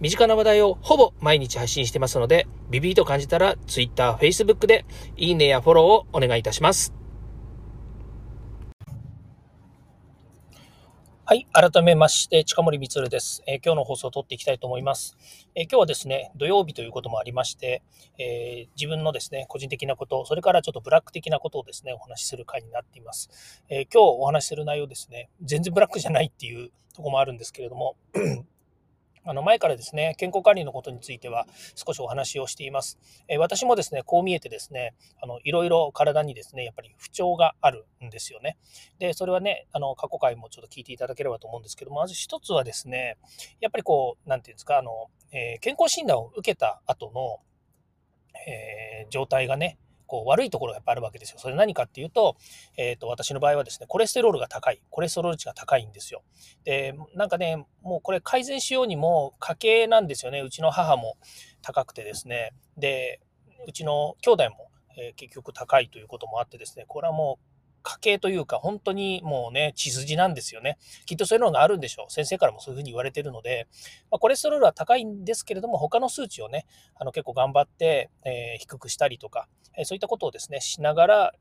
身近な話題をほぼ毎日配信してますので、ビビーと感じたら Twitter、Facebook でいいねやフォローをお願いいたします。はい。改めまして、近森光です、えー、今日の放送を撮っていきたいと思います、えー、今日はですね、土曜日ということもありまして、えー、自分のですね、個人的なこと、それからちょっとブラック的なことをですね、お話しする回になっています。え今日お話しする内容ですね、全然ブラックじゃないっていうとこもあるんですけれども、あの前からですね、健康管理のことについては少しお話をしています。え私もですね、こう見えてですね、あのいろいろ体にですね、やっぱり不調があるんですよね。で、それはね、あの過去回もちょっと聞いていただければと思うんですけども、まず一つはですね、やっぱりこう、なんていうんですか、あの、えー、健康診断を受けた後の、えー、状態がね、こう悪いところがやっぱあるわけですよ。それ何かっていうと、え、ー、と、私の場合はですね、コレステロールが高い、コレステロール値が高いんですよ。で、なんかね、もうこれ改善しようにも家計なんですよね。うちの母も高くてですね。で、うちの兄弟も、えー、結局高いということもあってですね、これはもう家系というか、本当にもうね、血筋なんですよね。きっとそういうのがあるんでしょう。先生からもそういうふうに言われてるので、まあ、コレステロールは高いんですけれども、他の数値をね、あの結構頑張って、えー、低くしたりとか、えー、そういったことをですね、しながら、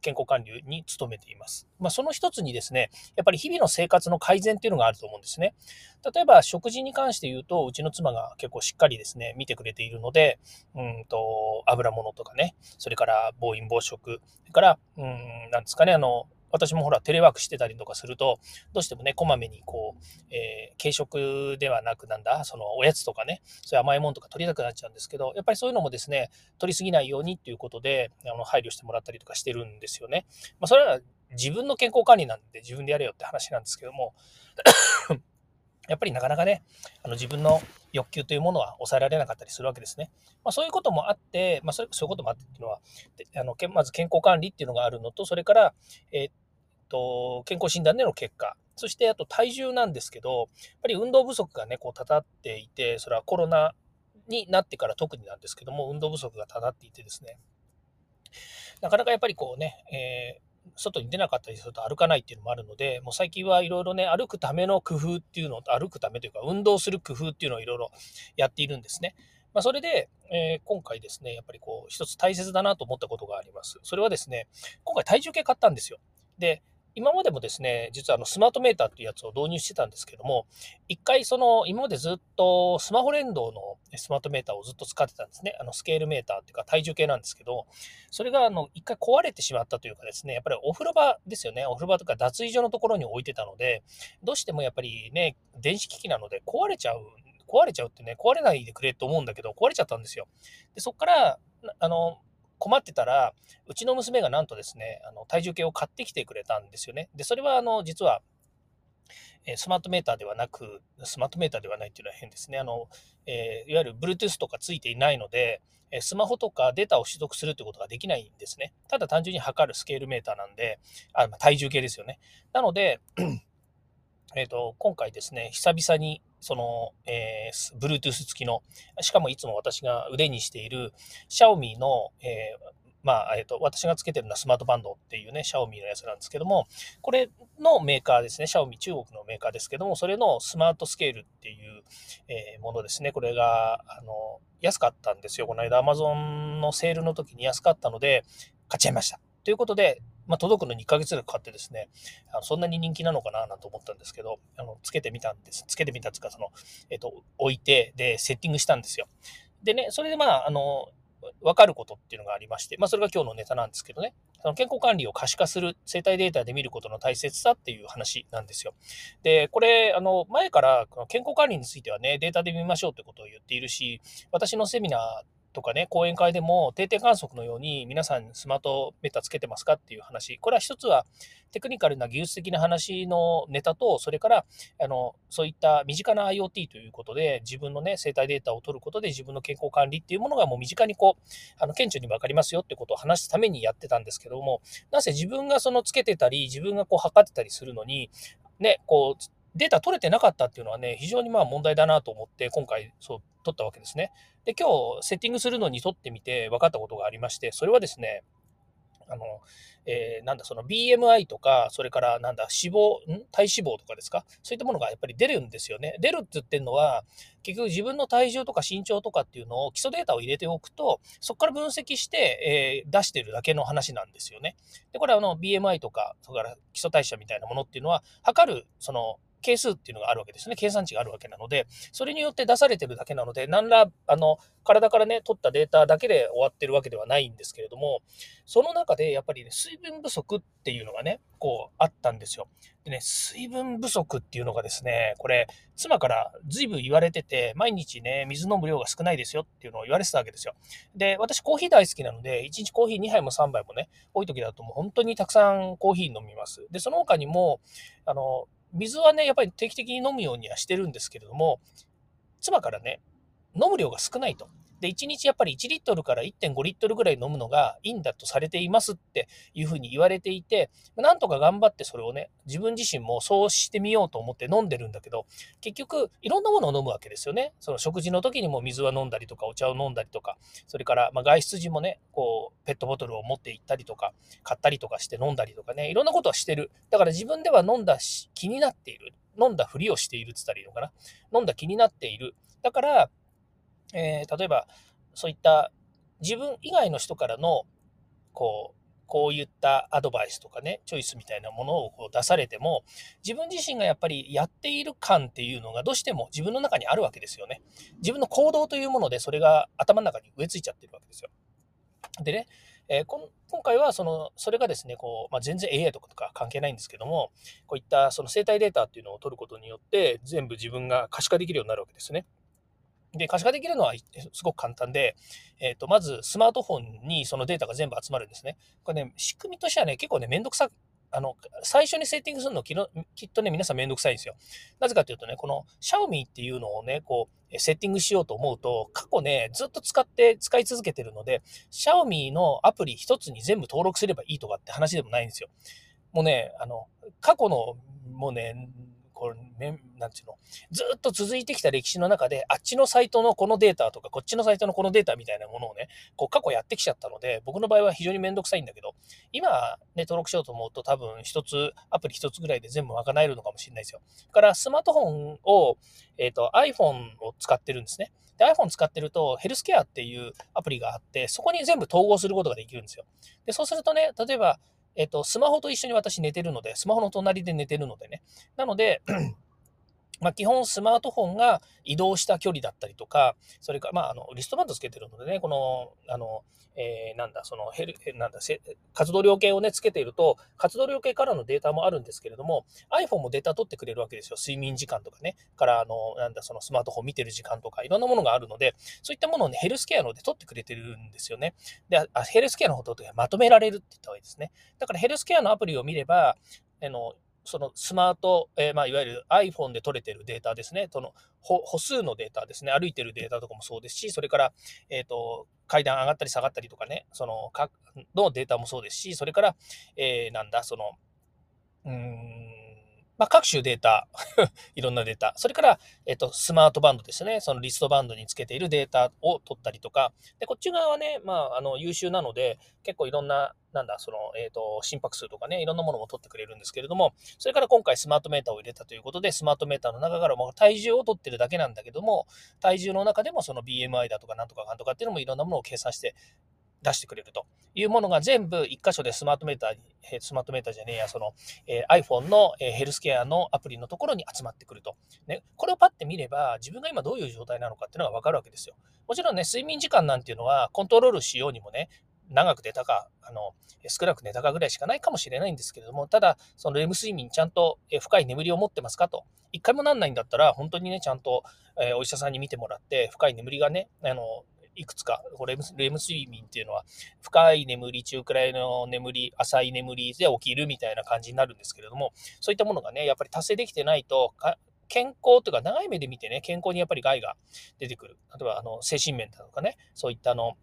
健康管理に努めています。まあ、その一つにですね、やっぱり日々の生活の改善っていうのがあると思うんですね。例えば食事に関して言うと、うちの妻が結構しっかりですね、見てくれているので、うんと、油物とかね、それから暴飲暴食、それから、うん、なんですかね、あの、私もほらテレワークしてたりとかすると、どうしてもね、こまめにこう、えー、軽食ではなくなんだ、そのおやつとかね、そういう甘いものとか取りたくなっちゃうんですけど、やっぱりそういうのもですね、取りすぎないようにっていうことで、あの配慮してもらったりとかしてるんですよね。まあ、それは自分の健康管理なんで自分でやれよって話なんですけども、やっぱりなかなかね、あの自分の欲求というものは抑えられなかったりするわけですね。まあ、そういうこともあって、まあ、そういうこともあってっていうのは、あのまず健康管理っていうのがあるのと、それから、えー、っと健康診断での結果、そしてあと体重なんですけど、やっぱり運動不足がね、こうたたっていて、それはコロナになってから特になんですけども、運動不足がたたっていてですね、なかなかやっぱりこうね、えー外に出なかったりすると歩かないっていうのもあるので、もう最近はいろいろね、歩くための工夫っていうのを、歩くためというか、運動する工夫っていうのをいろいろやっているんですね。まあ、それで、えー、今回ですね、やっぱりこう、一つ大切だなと思ったことがあります。それはですね、今回体重計買ったんですよ。で、今までもですね、実はあのスマートメーターっていうやつを導入してたんですけども、一回その、今までずっとスマホ連動のスマートメーターをずっと使ってたんですね。あのスケールメーターっていうか体重計なんですけど、それがあの一回壊れてしまったというかですね、やっぱりお風呂場ですよね。お風呂場とか脱衣所のところに置いてたので、どうしてもやっぱりね、電子機器なので壊れちゃう壊れちゃうってね、壊れないでくれと思うんだけど、壊れちゃったんですよ。で、そっから、あの、困ってたら、うちの娘がなんとですね、あの体重計を買ってきてくれたんですよね。で、それはあの実は、えスマートメーターではなく、スマートメーターではないっていうのは変ですね。あの、えー、いわゆる Bluetooth とかついていないので、スマホとかデータを取得するということができないんですね。ただ単純に測るスケールメーターなんで、あ体重計ですよね。なので、えっ、ー、と、今回ですね、久々にその、えー、Bluetooth 付きの、しかもいつも私が腕にしている、シャオミの、えー、まあ、えっ、ー、と、私がつけてるのはスマートバンドっていうね、シャオミのやつなんですけども、これのメーカーですね、シャオミ中国のメーカーですけども、それのスマートスケールっていう、えー、ものですね。これが、あの、安かったんですよ。この間 Amazon のセールの時に安かったので、買っちゃいました。ということで、まあ、届くのに1ヶ月ぐらいかかってですね、あのそんなに人気なのかななんて思ったんですけど、あのつけてみたんです。つけてみたっていうか、その、えっ、と、置いて、で、セッティングしたんですよ。でね、それでまあ、あの、わかることっていうのがありまして、まあ、それが今日のネタなんですけどね、その健康管理を可視化する生体データで見ることの大切さっていう話なんですよ。で、これ、あの、前から健康管理についてはね、データで見ましょうってことを言っているし、私のセミナーとかね、講演会でも定点観測のように皆さんスマートメーターつけてますかっていう話。これは一つはテクニカルな技術的な話のネタと、それからあのそういった身近な IoT ということで自分のね、生体データを取ることで自分の健康管理っていうものがもう身近にこう、あの顕著に分かりますよってことを話すためにやってたんですけども、なぜ自分がそのつけてたり、自分がこう測ってたりするのに、ね、こう、データ取れてなかったっていうのはね、非常にまあ問題だなと思って、今回そう取ったわけですね。で、今日セッティングするのに取ってみて分かったことがありまして、それはですね、あの、えー、なんだ、その BMI とか、それからなんだ、脂肪、ん？体脂肪とかですか？そういったものがやっぱり出るんですよね。出るって言ってるのは、結局自分の体重とか身長とかっていうのを基礎データを入れておくと、そこから分析して、えー、出してるだけの話なんですよね。で、これはあの BMI とか、それから基礎代謝みたいなものっていうのは、測る、その、係数っていうのがあるわけですね。計算値があるわけなので、それによって出されてるだけなので、何ら、あの、体からね、取ったデータだけで終わってるわけではないんですけれども、その中でやっぱりね、水分不足っていうのがね、こう、あったんですよ。でね、水分不足っていうのがですね、これ、妻から随分言われてて、毎日ね、水飲む量が少ないですよっていうのを言われてたわけですよ。で、私コーヒー大好きなので、1日コーヒー2杯も3杯もね、多い時だともう本当にたくさんコーヒー飲みます。で、その他にも、あの、水はね、やっぱり定期的に飲むようにはしてるんですけれども、妻からね、飲む量が少ないと。で、1日やっぱり1リットルから1.5リットルぐらい飲むのがいいんだとされていますっていうふうに言われていて、なんとか頑張ってそれをね、自分自身もそうしてみようと思って飲んでるんだけど、結局いろんなものを飲むわけですよね。その食事の時にも水は飲んだりとか、お茶を飲んだりとか、それからま外出時もね、こう、ペットボトルを持って行ったりとか、買ったりとかして飲んだりとかね、いろんなことはしてる。だから自分では飲んだし気になっている。飲んだふりをしているって言ったらいいのかな。飲んだ気になっている。だから、えー、例えば、そういった自分以外の人からの、こう、こういったアドバイスとかね、チョイスみたいなものをこう出されても、自分自身がやっぱりやっている感っていうのがどうしても自分の中にあるわけですよね。自分の行動というものでそれが頭の中に植え付いちゃってるわけですよ。でね、えー、今回はそのそれがですねこう、まあ、全然 AI とかとか関係ないんですけどもこういったその生体データっていうのを取ることによって全部自分が可視化できるようになるわけですね。で、可視化できるのはすごく簡単で、えっ、ー、と、まずスマートフォンにそのデータが全部集まるんですね。これね、仕組みとしてはね、結構ね、めんどくさあの、最初にセッティングするのききっとね、皆さんめんどくさいんですよ。なぜかというとね、この Xiaomi っていうのをね、こう、セッティングしようと思うと、過去ね、ずっと使って、使い続けてるので、Xiaomi のアプリ一つに全部登録すればいいとかって話でもないんですよ。もうね、あの、過去の、もうね、これ、ね、なんていうの、ずっと続いてきた歴史の中で、あっちのサイトのこのデータとか、こっちのサイトのこのデータみたいなものをね、こう過去やってきちゃったので、僕の場合は非常にめんどくさいんだけど、今ね、登録しようと思うと多分一つ、アプリ一つぐらいで全部賄えるのかもしれないですよだ。からスマートフォンを、えっ、ー、と iPhone を使ってるんですね。で、iPhone 使ってると、ヘルスケアっていうアプリがあって、そこに全部統合することができるんですよ。で、そうするとね、例えば、えっ、と、スマホと一緒に私寝てるので、スマホの隣で寝てるのでね。なので、まあ、基本スマートフォンが移動した距離だったりとか、それから、まあ、あの、リストバンドつけてるのでね、この、あの、えー、なんだ、その、ヘル、なんだ、活動量計をね、つけていると、活動量計からのデータもあるんですけれども、iPhone もデータ取ってくれるわけですよ。睡眠時間とかね、から、あの、なんだ、そのスマートフォン見てる時間とか、いろんなものがあるので、そういったものをね、ヘルスケアので取ってくれてるんですよね。で、あヘルスケアのことでまとめられるって言った方がいいですね。だからヘルスケアのアプリを見れば、あの、そのスマート、えー、まあ、いわゆる iPhone で取れてるデータですね、その歩数のデータですね、歩いてるデータとかもそうですし、それから、え、ー、と、階段上がったり下がったりとかね、その、かのデータもそうですし、それから、えー、なんだ、その、うん、まあ、各種データ いろんなデータ、それから、えっと、スマートバンドですね、そのリストバンドにつけているデータを取ったりとか、で、こっち側はね、まあ、あの、優秀なので、結構いろんな、なんだ、その、えっ、と、心拍数とかね、いろんなものも取ってくれるんですけれども、それから今回スマートメーターを入れたということで、スマートメーターの中からも体重を取ってるだけなんだけども、体重の中でもその BMI だとかなんとかかんとかっていうのもいろんなものを計算して出してくれるというものが全部1箇所でスマートメーターに、スマートメーターじゃねえや、その、えー、iPhone の、えー、ヘルスケアのアプリのところに集まってくると。ね、これをパッて見れば、自分が今どういう状態なのかっていうのがわかるわけですよ。もちろんね、睡眠時間なんていうのはコントロールしようにもね、長く寝たか、あの、少なく寝たかぐらいしかないかもしれないんですけれども、ただ、そのレム睡眠ちゃんと深い眠りを持ってますかと。一回もなんないんだったら、本当にね、ちゃんと、え、お医者さんに見てもらって、深い眠りがね、あの、いくつか、レムレム睡眠っていうのは、深い眠り、中くらいの眠り、浅い眠りで起きるみたいな感じになるんですけれども、そういったものがね、やっぱり達成できてないと、健康というか長い目で見てね、健康にやっぱり害が出てくる。例えば、あの、精神面だとかね、そういったあの、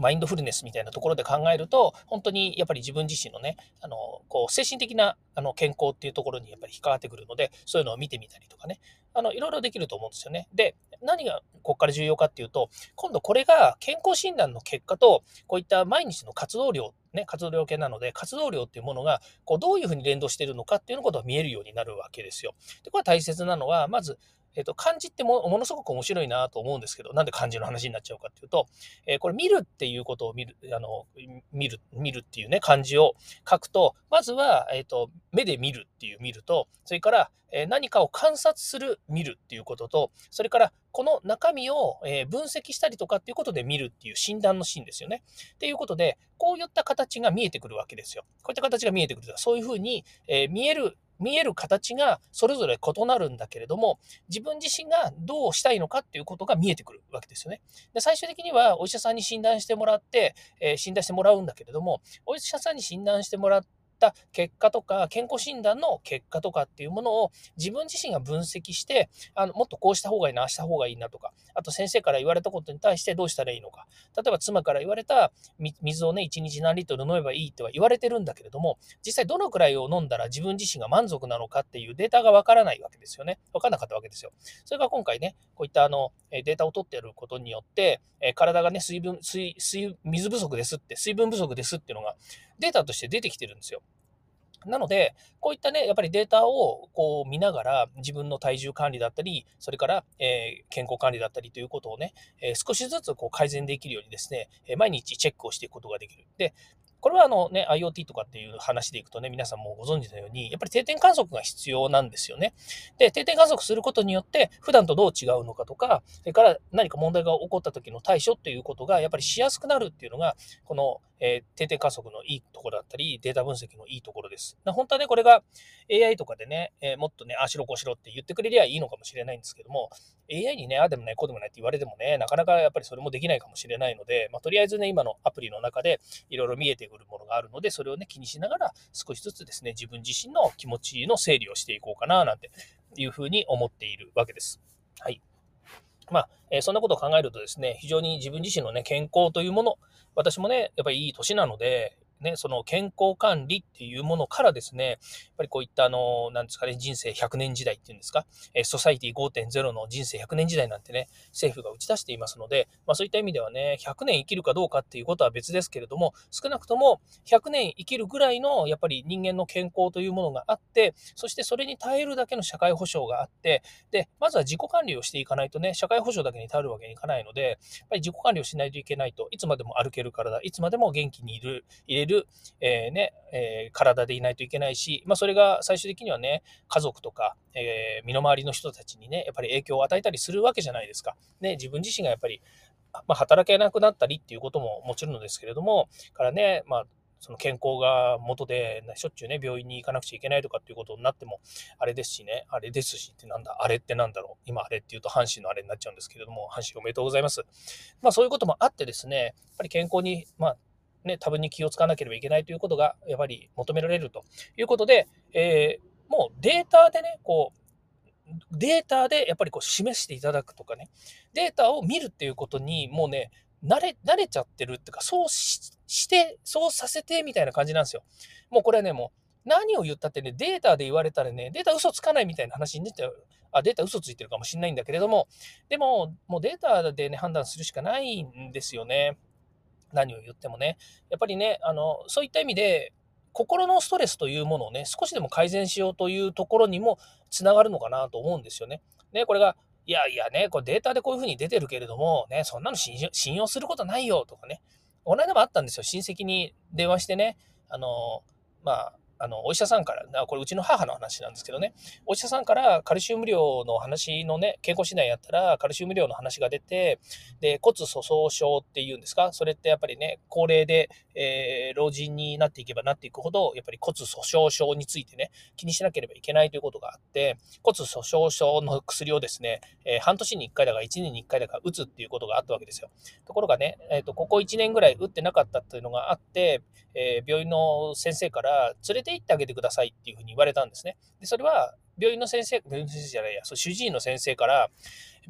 マインドフルネスみたいなところで考えると、本当にやっぱり自分自身のね、あの、こう、精神的なあの健康っていうところにやっぱり引っかかってくるので、そういうのを見てみたりとかね、あの、いろいろできると思うんですよね。で、何がここから重要かっていうと、今度これが健康診断の結果と、こういった毎日の活動量、ね、活動量計なので、活動量っていうものが、こう、どういうふうに連動しているのかっていうのことが見えるようになるわけですよ。で、これは大切なのは、まず、えっ、と、漢字ってもものすごく面白いなと思うんですけど、なんで漢字の話になっちゃうかっていうと、えー、これ見るっていうことを見る、あの、見る、見るっていうね、漢字を書くと、まずは、えっ、と、目で見るっていう見ると、それから、え何かを観察する見るっていうことと、それからこの中身をえ分析したりとかっていうことで見るっていう診断のシーンですよね。っていうことで、こういった形が見えてくるわけですよ。こういった形が見えてくると、そういうふうに、え見える見える形がそれぞれ異なるんだけれども、自分自身がどうしたいのかっていうことが見えてくるわけですよね。で最終的にはお医者さんに診断してもらって、えー、診断してもらうんだけれども、お医者さんに診断してもらって、った結果とか、健康診断の結果とかっていうものを自分自身が分析して、あのもっとこうした方がいいな、あした方がいいなとか、あと先生から言われたことに対してどうしたらいいのか。例えば妻から言われた水をね、1日何リットル飲めばいいとは言われてるんだけれども、実際どのくらいを飲んだら自分自身が満足なのかっていうデータがわからないわけですよね。わからなかったわけですよ。それが今回ね、こういったあのデータを取っていることによって、体がね、水分、水、水、水不足ですって、水分不足ですっていうのがデータとして出てきてるんですよ。なので、こういったね、やっぱりデータをこう見ながら、自分の体重管理だったり、それから、え、健康管理だったりということをね、え、少しずつこう改善できるようにですね、毎日チェックをしていくことができる。で、これはあのね、IoT とかっていう話でいくとね、皆さんもご存知のように、やっぱり定点観測が必要なんですよね。で、定点観測することによって、普段とどう違うのかとか、それから何か問題が起こった時の対処っていうことが、やっぱりしやすくなるっていうのが、この、えー、定点観測のいいところだったり、データ分析のいいところです。本当はね、これが AI とかでね、えー、もっとね、あしろこうしろって言ってくれりゃいいのかもしれないんですけども、AI にね、ああでもない、こうでもないって言われてもね、なかなかやっぱりそれもできないかもしれないので、まあ、とりあえずね、今のアプリの中でいろいろ見えてくるものがあるので、それをね、気にしながら少しずつですね、自分自身の気持ちの整理をしていこうかな、なんていうふうに思っているわけです。はい。まあ、えー、そんなことを考えるとですね、非常に自分自身のね、健康というもの、私もね、やっぱりいい年なので、ね、その健康管理っていうものからですね、やっぱりこういったあの、なんですかね、人生100年時代っていうんですか、えソサイティ5.0の人生100年時代なんてね、政府が打ち出していますので、まあそういった意味ではね、100年生きるかどうかっていうことは別ですけれども、少なくとも100年生きるぐらいのやっぱり人間の健康というものがあって、そしてそれに耐えるだけの社会保障があって、で、まずは自己管理をしていかないとね、社会保障だけに頼るわけにいかないので、やっぱり自己管理をしないといけないと、いつまでも歩ける体、いつまでも元気にいる、入れる、えー、ね、えー、体でいないといけないし、まあ、それが最終的にはね、家族とか、えー、身の回りの人たちにね、やっぱり影響を与えたりするわけじゃないですか。ね、自分自身がやっぱり、まあ、働けなくなったりっていうことももちろんですけれども、からね、まあ、その健康が元で、しょっちゅうね、病院に行かなくちゃいけないとかっていうことになっても、あれですしね、あれですしってなんだ、あれってなんだろう。今あれって言うと阪神のあれになっちゃうんですけれども、阪神おめでとうございます。まあそういうこともあってですね、やっぱり健康に、まあね、多分に気をつかなければいけないということが、やっぱり求められるということで、えー、もうデータでね、こう、データでやっぱりこう示していただくとかね、データを見るっていうことに、もうね、慣れ、慣れちゃってるっていうか、そうして、そうさせてみたいな感じなんですよ。もうこれはね、もう何を言ったってね、データで言われたらね、データ嘘つかないみたいな話になっちゃう。あ、データ嘘ついてるかもしれないんだけれども、でも、もうデータでね、判断するしかないんですよね。何を言ってもね。やっぱりね、あの、そういった意味で、心のストレスというものをね、少しでも改善しようというところにもつながるのかなと思うんですよね。ね、これが、いやいやね、これデータでこういうふうに出てるけれども、ね、そんなの信用することないよとかね。この間もあったんですよ。親戚に電話してね、あの、まあ、あの、お医者さんから、これうちの母の話なんですけどね、お医者さんからカルシウム量の話のね、健康診断やったら、カルシウム量の話が出て、で、骨粗鬆症っていうんですか、それってやっぱりね、高齢で、えー、老人になっていけばなっていくほど、やっぱり骨粗鬆症についてね、気にしなければいけないということがあって、骨粗鬆症の薬をですね、えー、半年に1回だか1年に1回だか打つっていうことがあったわけですよ。ところがね、えーと、ここ1年ぐらい打ってなかったっていうのがあって、えー、病院の先生から連れてていってあげてくださいっていうふうに言われたんですね。でそれは病院の先生、病院の先生じゃないや、そう主治医の先生から、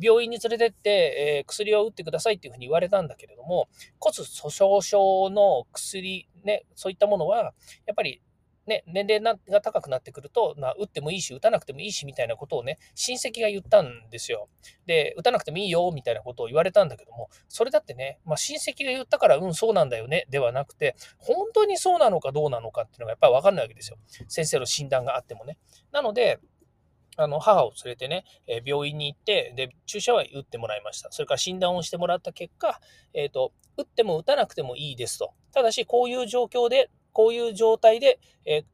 病院に連れてって、えー、薬を打ってくださいっていうふうに言われたんだけれども、骨粗鬆症の薬、ね、そういったものは、やっぱりね、年齢が高くなってくると、まあ、打ってもいいし、打たなくてもいいし、みたいなことをね、親戚が言ったんですよ。で、打たなくてもいいよ、みたいなことを言われたんだけども、それだってね、まあ、親戚が言ったから、うん、そうなんだよね、ではなくて、本当にそうなのかどうなのかっていうのがやっぱりわかんないわけですよ。先生の診断があってもね。なので、あの母を連れてね、え病院に行って、で、注射は打ってもらいました。それから診断をしてもらった結果、えっ、ー、と、打っても打たなくてもいいですと。ただし、こういう状況で、こういう状態で、えー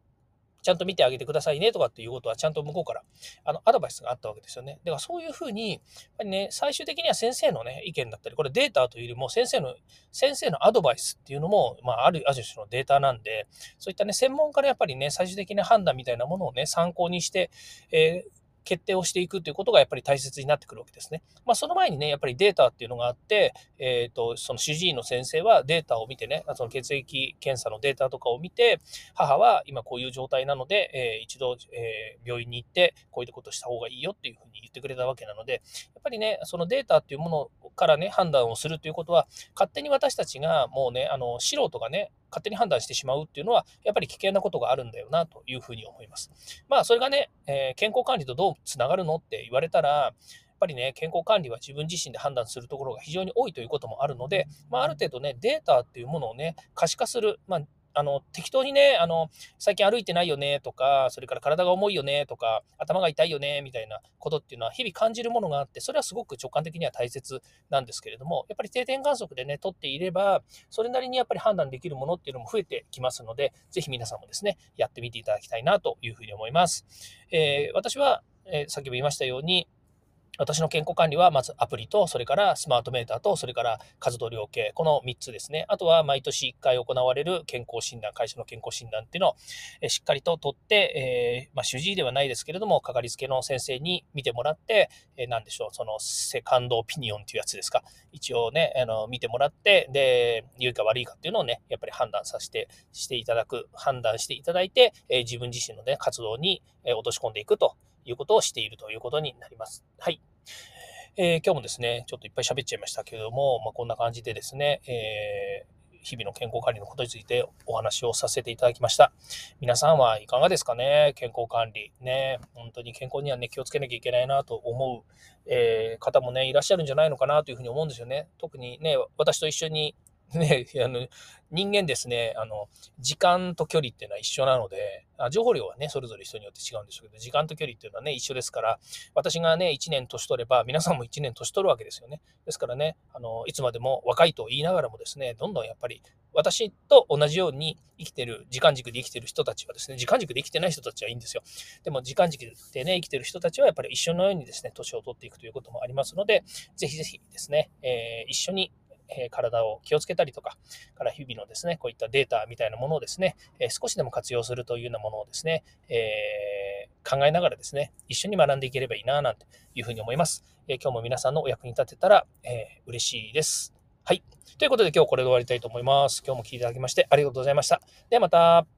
ちゃんと見てあげてくださいねとかっていうことはちゃんと向こうからあのアドバイスがあったわけですよね。だからそういうふうに、やっぱりね、最終的には先生のね、意見だったり、これデータというよりも先生の、先生のアドバイスっていうのも、まあ、ある、ある種のデータなんで、そういったね、専門家のやっぱりね、最終的な判断みたいなものをね、参考にして、えー決定をしていくということがやっぱり大切になってくるわけですね。まあ、その前にね、やっぱりデータっていうのがあって、えっ、ー、と、その主治医の先生はデータを見てね、その血液検査のデータとかを見て、母は今こういう状態なので、えー、一度、えー、病院に行って、こういうことした方がいいよっていうふうに言ってくれたわけなので、やっぱりね、そのデータっていうものからね、判断をするということは、勝手に私たちがもうね、あの、素人がね、勝手に判断してしまうっていうのは、やっぱり危険なことがあるんだよなというふうに思います。まあ、それがね、えー、健康管理とどうつながるの？って言われたら、やっぱりね、健康管理は自分自身で判断するところが非常に多いということもあるので、まあ、ある程度ね、データっていうものをね、可視化する、まあ、あの、適当にね、あの、最近歩いてないよねとか、それから体が重いよねとか、頭が痛いよねみたいなことっていうのは日々感じるものがあって、それはすごく直感的には大切なんですけれども、やっぱり定点観測でね、取っていれば、それなりにやっぱり判断できるものっていうのも増えてきますので、ぜひ皆さんもですね、やってみていただきたいなというふうに思います。えー、私は、えー、先ほど言いましたように、私の健康管理はまずアプリと、それからスマートメーターと、それから活動量計、この3つですね。あとは毎年1回行われる健康診断、会社の健康診断っていうのをしっかりと取って、えー、まあ、主治医ではないですけれども、かかりつけの先生に見てもらって、えー、何でしょう、そのセカンドオピニオンっていうやつですか。一応ね、あの見てもらって、で、良いか悪いかっていうのをね、やっぱり判断させて、していただく、判断していただいて、えー、自分自身のね、活動に落とし込んでいくということをしているということになります。はい。えー、今日もですね、ちょっといっぱい喋っちゃいましたけれども、まあ、こんな感じでですね、えー、日々の健康管理のことについてお話をさせていただきました。皆さんはいかがですかね？健康管理。ね、本当に健康にはね、気をつけなきゃいけないなと思う、えー、方もね、いらっしゃるんじゃないのかなというふうに思うんですよね。特にね、私と一緒に ね、あの、人間ですね、あの、時間と距離っていうのは一緒なので、あ情報量はね、それぞれ人によって違うんでしょうけど、時間と距離っていうのはね、一緒ですから、私がね、1年年取れば、皆さんも1年年取るわけですよね。ですからね、あの、いつまでも若いと言いながらもですね、どんどんやっぱり、私と同じように生きてる、時間軸で生きてる人たちはですね、時間軸で生きてない人たちはいいんですよ。でも、時間軸でね、生きてる人たちはやっぱり一緒のようにですね、年を取っていくということもありますので、ぜひぜひですね、えー、一緒にえ体を気をつけたりとか、から日々のですね、こういったデータみたいなものをですね、え少しでも活用するというようなものをですね、え、考えながらですね、一緒に学んでいければいいな、なんていうふうに思います。え今日も皆さんのお役に立てたら、え、嬉しいです。はい。ということで今日これで終わりたいと思います。今日も聞いていただきましてありがとうございました。ではまた。